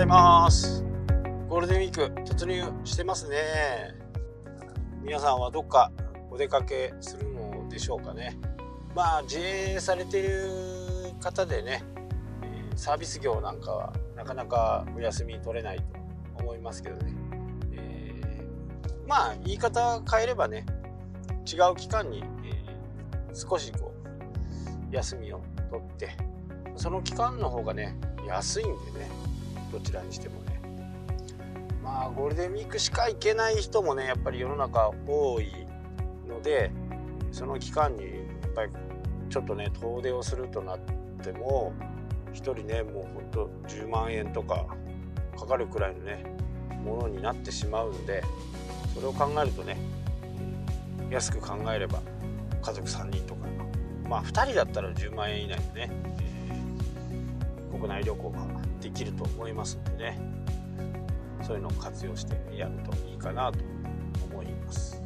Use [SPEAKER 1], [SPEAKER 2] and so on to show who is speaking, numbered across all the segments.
[SPEAKER 1] ざいます。ゴールデンウィーク突入してますね。皆さんはどっかお出かけするのでしょうかね。まあ自営されてる方でねサービス業なんかはなかなかお休み取れないと思いますけどね、えー、まあ言い方変えればね違う期間に、えー、少しこう休みを取ってその期間の方がね安いんでね。どちらにしてもね。まあゴールデンウィークしか行けない人もねやっぱり世の中多いのでその期間にやっぱりちょっとね遠出をするとなっても1人ねもうほんと10万円とかかかるくらいのねものになってしまうんでそれを考えるとね安く考えれば家族3人とかまあ2人だったら10万円以内でね、えー、国内旅行ができると思いますんでね。そういうのを活用してやるといいかなと思います、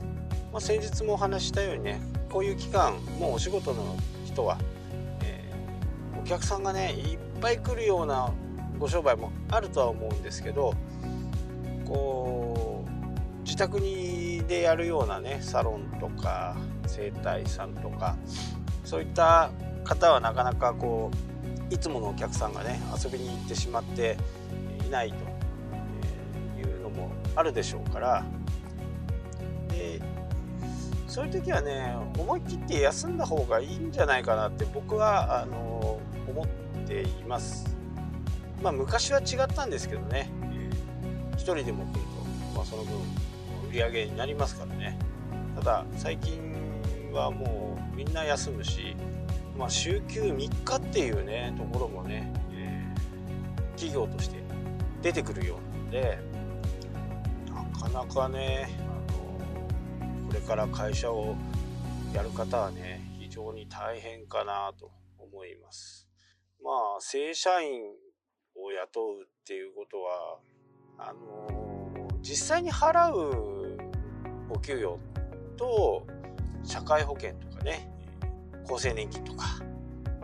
[SPEAKER 1] まあ、先日もお話したようにねこういう期間もうお仕事の人は、えー、お客さんがねいっぱい来るようなご商売もあるとは思うんですけどこう自宅にでやるようなねサロンとか整体さんとかそういった方はなかなかこういつものお客さんがね遊びに行ってしまっていないというのもあるでしょうからでそういう時はね思い切って休んだ方がいいんじゃないかなって僕はあの思っています。まあ昔は違ったんですけどね、1人でも来ると、まあ、その分売り上げになりますからねただ最近はもうみんな休むし、まあ、週休3日っていうねところもね、えー、企業として出てくるようなのでなかなかねあのこれから会社をやる方はね非常に大変かなと思います。まあ正社員を雇うっていうことはあの実際に払うお給与と社会保険とかね厚生年金とか。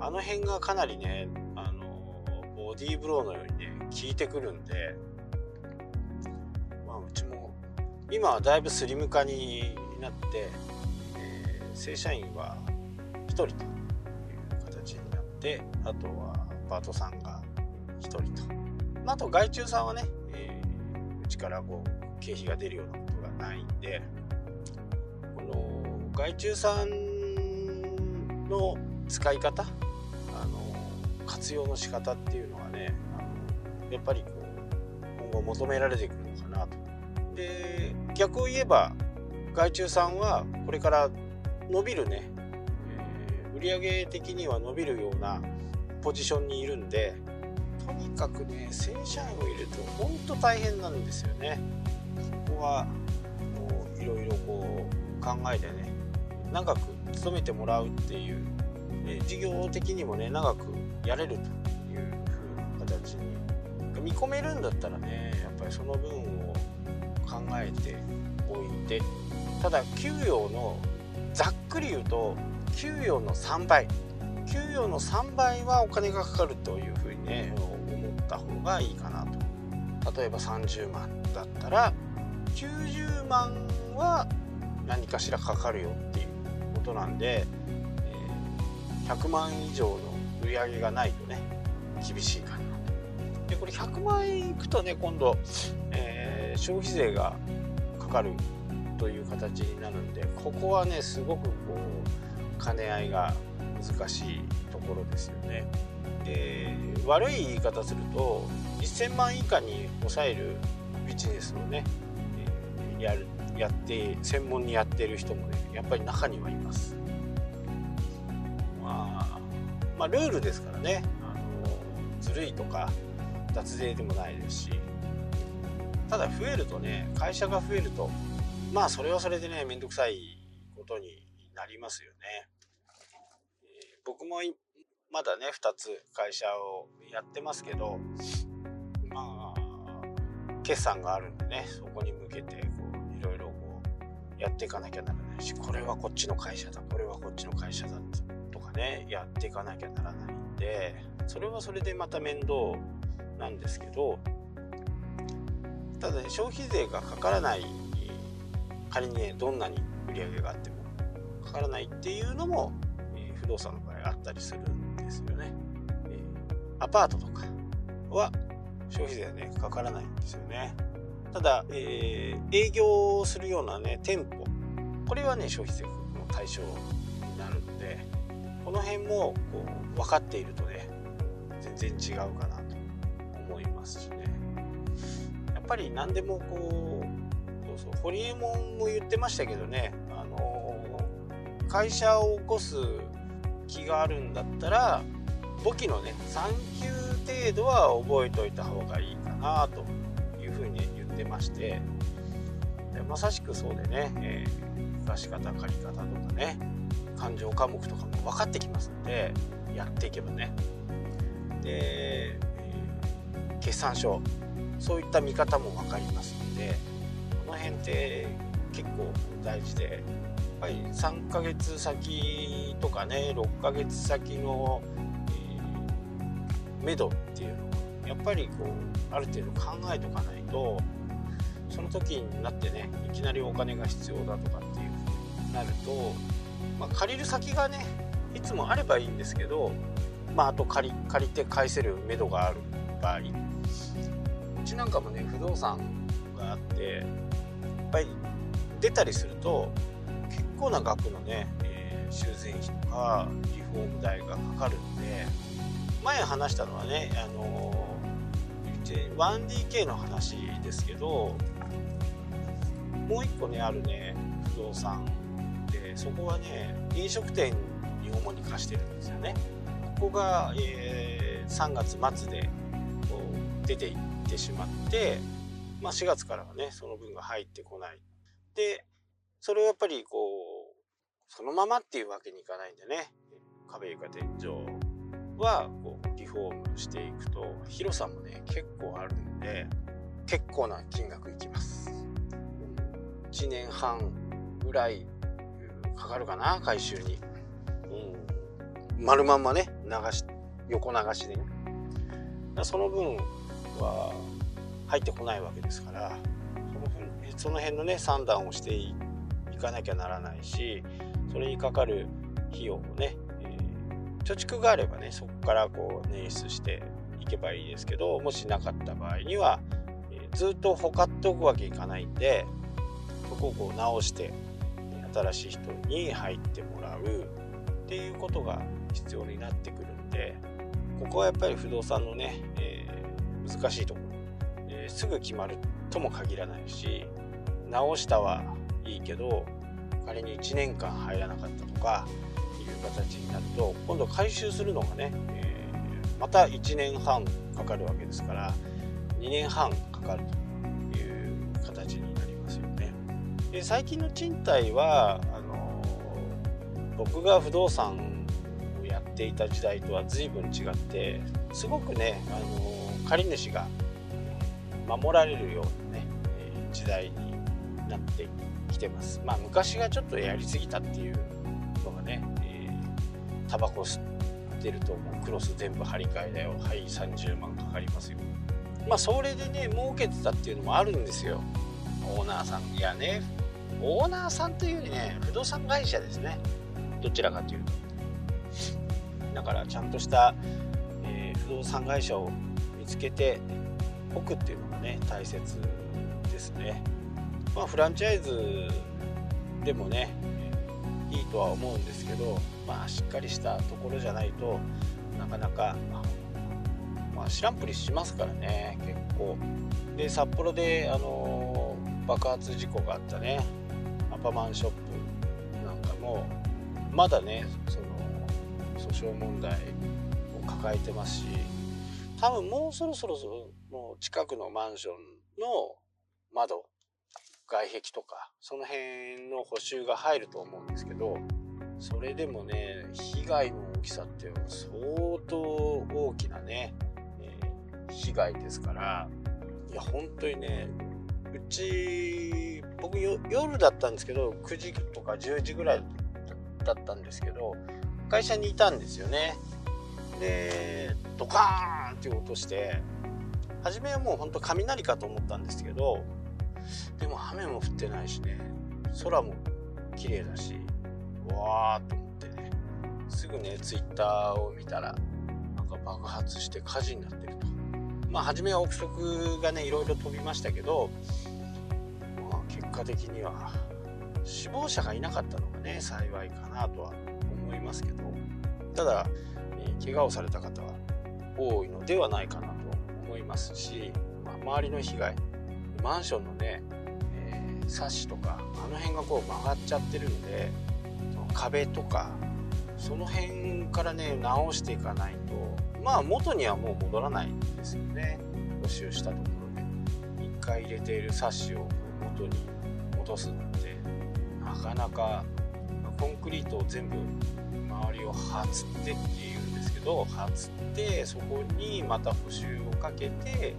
[SPEAKER 1] あの辺がかなりねあのボディーブローのようにね効いてくるんでまあうちも今はだいぶスリム化になって、えー、正社員は1人という形になってあとはパートさんが1人と、まあ、あと外注さんはね、えー、うちからこう経費が出るようなことがないんでこの外注さんの使い方あの活用の仕方っていうのはねあのやっぱりこう今後求められてくるのかなと。で逆を言えば外注さんはこれから伸びるね、えー、売上的には伸びるようなポジションにいるんでとにかくね正社員を入れると本当大変なんですよね。ここはこういろいろこう考えてね長く勤めてもらうっていう、え事業的にもね長くやれるという風な形に見込めるんだったらねやっぱりその分を考えておいて。ただ給与のざっくり言うと給与の3倍。給与の3倍はお金がかかるというふうにね思った方がいいかなと。例えば30万だったら90万は何かしらかかるよっていうことなんで、えー、100万以上の売り上げがないとね厳しいかなとでこれ100万円いくとね今度、えー、消費税がかかるという形になるんでここはねすごくこう兼ね合いが難しいところですよね。で悪い言い方すると1000万以下に抑えるビジネスをねやるやって専門にやってる人もねやっぱり中にはいます。まあ、まあ、ルールですからねあのずるいとか脱税でもないですしただ増えるとね会社が増えるとまあそれはそれでね面倒くさいことになりますよね。えー、僕もまだね2つ会社をやってますけどまあ決算があるんでねそこに向けてやっていかなきゃならないしこれはこっちの会社だこれはこっちの会社だとかねやっていかなきゃならないんでそれはそれでまた面倒なんですけどただね消費税がかからない仮にねどんなに売り上げがあってもかからないっていうのも、えー、不動産の場合あったりするんですよね、えー、アパートとかは消費税はねかからないんですよね。ただ、えー、営業するようなね店舗。これはね消費税の対象になるのでこの辺もこう分かっているとね全然違うかなと思いますしね。やっぱり何でもこうそうそうホリエモンも言ってましたけどねあの会社を起こす気があるんだったら簿記のね3級程度は覚えておいた方がいいかなとてましてまさしくそうでね、えー、出し方借り方とかね勘定科目とかも分かってきますのでやっていけばね。で、えー、決算書そういった見方も分かりますのでこの辺って結構大事でやっぱり3ヶ月先とかね6ヶ月先の、えー、目処っていうのはやっぱりこうある程度考えとかないと時になってねいきなりお金が必要だとかっていう風になると、まあ、借りる先がねいつもあればいいんですけど、まあ、あと借り借りて返せる目処がある場合。うちなんかもね不動産があってやっぱり出たりすると結構な額のね、えー、修繕費とかリフォーム代がかかるんで前話したのはねあの 1DK の話ですけどもう一個ねあるね不動産でそこはね飲食店に主に貸してるんですよね。ここが、えー、3月末でこう出ていってしまって、まあ、4月からはねその分が入ってこない。でそれをやっぱりこうそのままっていうわけにいかないんでね。壁床天井はこうリフォームしていくと広さもね結構あるんで結構な金額いきます。1年半ぐらいかかるかな回収に、うん、丸まんまね流し横流しでね。その分は入ってこないわけですからそのその辺のね算段をしていかなきゃならないしそれにかかる費用をね、えー、貯蓄があればねそこからこう捻出していけばいいですけどもしなかった場合には、えー、ずっとほかっておくわけいかないんでそこをこう直して新しい人に入ってもらうっていうことが必要になってくるんでここはやっぱり不動産のね、えー、難しいところ、えー、すぐ決まるとも限らないし直したはいいけど仮に1年間入らなかったとかいう形になると今度回収するのがね、えー、また1年半かかるわけですから2年半かかるという形に。で最近の賃貸はあの僕が不動産をやっていた時代とは随分違ってすごくねあの借り主が守られるようなね時代になってきてます。まあ昔がちょっとやりすぎたっていうのがね、えー、タバコ吸ってるともうクロス全部張り替えだよ。はい、30万かかりますよ。まあそれでね、儲けてたっていうのもあるんですよ。オーナーさん。いやね、オーナーさんというよりね、不動産会社ですね。どちらかというと。だからちゃんとした、えー、不動産会社を見つけておくっていうのがね、大切ですね。まあ、フランチャイズでもねいいとは思うんですけど、まあ、しっかりしたところじゃないとなかなか、まあ、知らんぷりしますからね結構で札幌で、あの爆発事故があったねパマンショップ。なんかもまだねその訴訟問題を抱えてますし多分もうそろそろもう近くのマンションの窓外壁とかその辺の補修が入ると思うんですけどそれでもね被害の大きさって相当大きなね、えー、被害ですからいや本当にねうち僕夜だったんですけど9時とか10時ぐらいだったんですけど会社にいたんですよね。でドカーンって落として初めはもうほんと雷かと思ったんですけどでも雨も降ってないしね。空も綺麗だしわーっと思ってね。すぐねツイッターを見たらなんか爆発して火事になってると。まあ初めは憶測がねいろいろ飛びましたけど、まあ、結果的には死亡者がいなかったのがね幸いかなとは思いますけどただ、えー、怪我をされた方は多いのではないかなと思いますし、まあ、周りの被害マンションのね、えー、サッシとかあの辺がこう曲がっちゃってるんで壁とかその辺からね直していかないとまあ元にはもう戻らないんですよね。補修したところで。1回入れているサッシを元に戻すなんて。なかなかコンクリートを全部周りをはつってっていうんですけどはつってそこにまた補修をかけて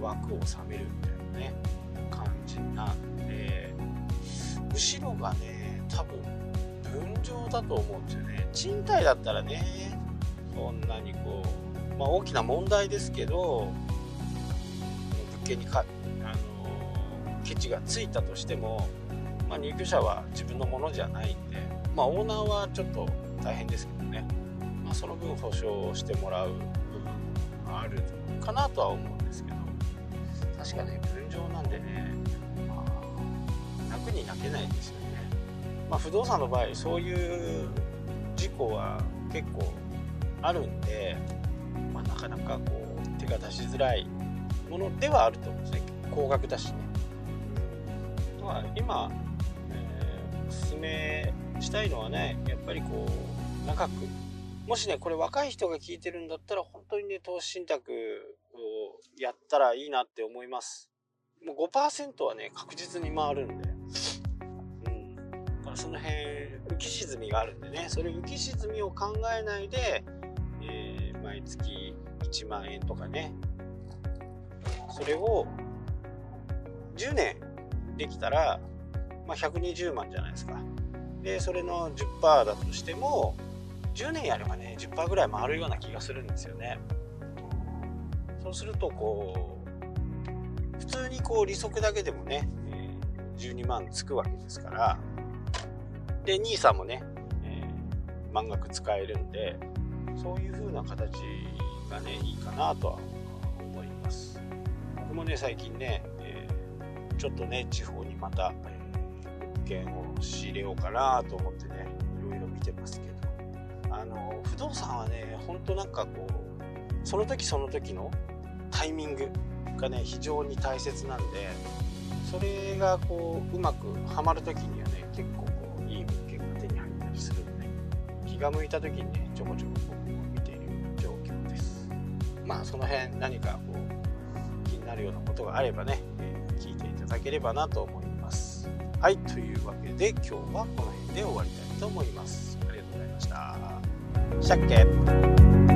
[SPEAKER 1] 枠を収めるみたいなね感じなんで後ろがね多分分譲だと思うんですよね。賃貸だったらねそんなにこうまあ大きな問題ですけど物件にかあのケチがついたとしても、まあ、入居者は自分のものじゃないんでまあオーナーはちょっと大変ですけどね、まあ、その分保証してもらう部分があるかなとは思うんですけど。確かね分譲なんでね、まあ、楽に泣けないですよね、まあ、不動産の場合そういう事故は結構あるんで、まあ、なかなかこう手が出しづらいものではあると思うんですね高額だしね、まあ、今、えー、おすすめしたいのはねやっぱりこう長くもしねこれ若い人が聞いてるんだったら本当にね投資信託をやったらいいなって思います。もう5%はね、確実に回るんで。うん。だからその辺、浮き沈みがあるんでね、それ浮き沈みを考えないで、月1万円とかね、それを10年できたら、まあ、120万じゃないですか。で、それの10%だとしても、10年やればね、10%ぐらい回るような気がするんですよね。そうするとこう普通にこう利息だけでもね、12万つくわけですからで NISA もね、えー、満額使えるんでそういう風な形がねいいかなとは思います。僕もね最近ね、えー、ちょっとね地方にまた、えー、物件を仕入れようかなと思ってねいろいろ見てますけど。あの不動産はねほんとなんかこうその時その時のタイミングがね非常に大切なんでそれがこううまくはまる時にはね結構こういい物件が手に入ったりするんで気が向いた時にねちょこちょこまあその辺何かこう気になるようなことがあればね、えー、聞いていただければなと思います。はいというわけで今日はこの辺で終わりたいと思います。ありがとうございました。したっけ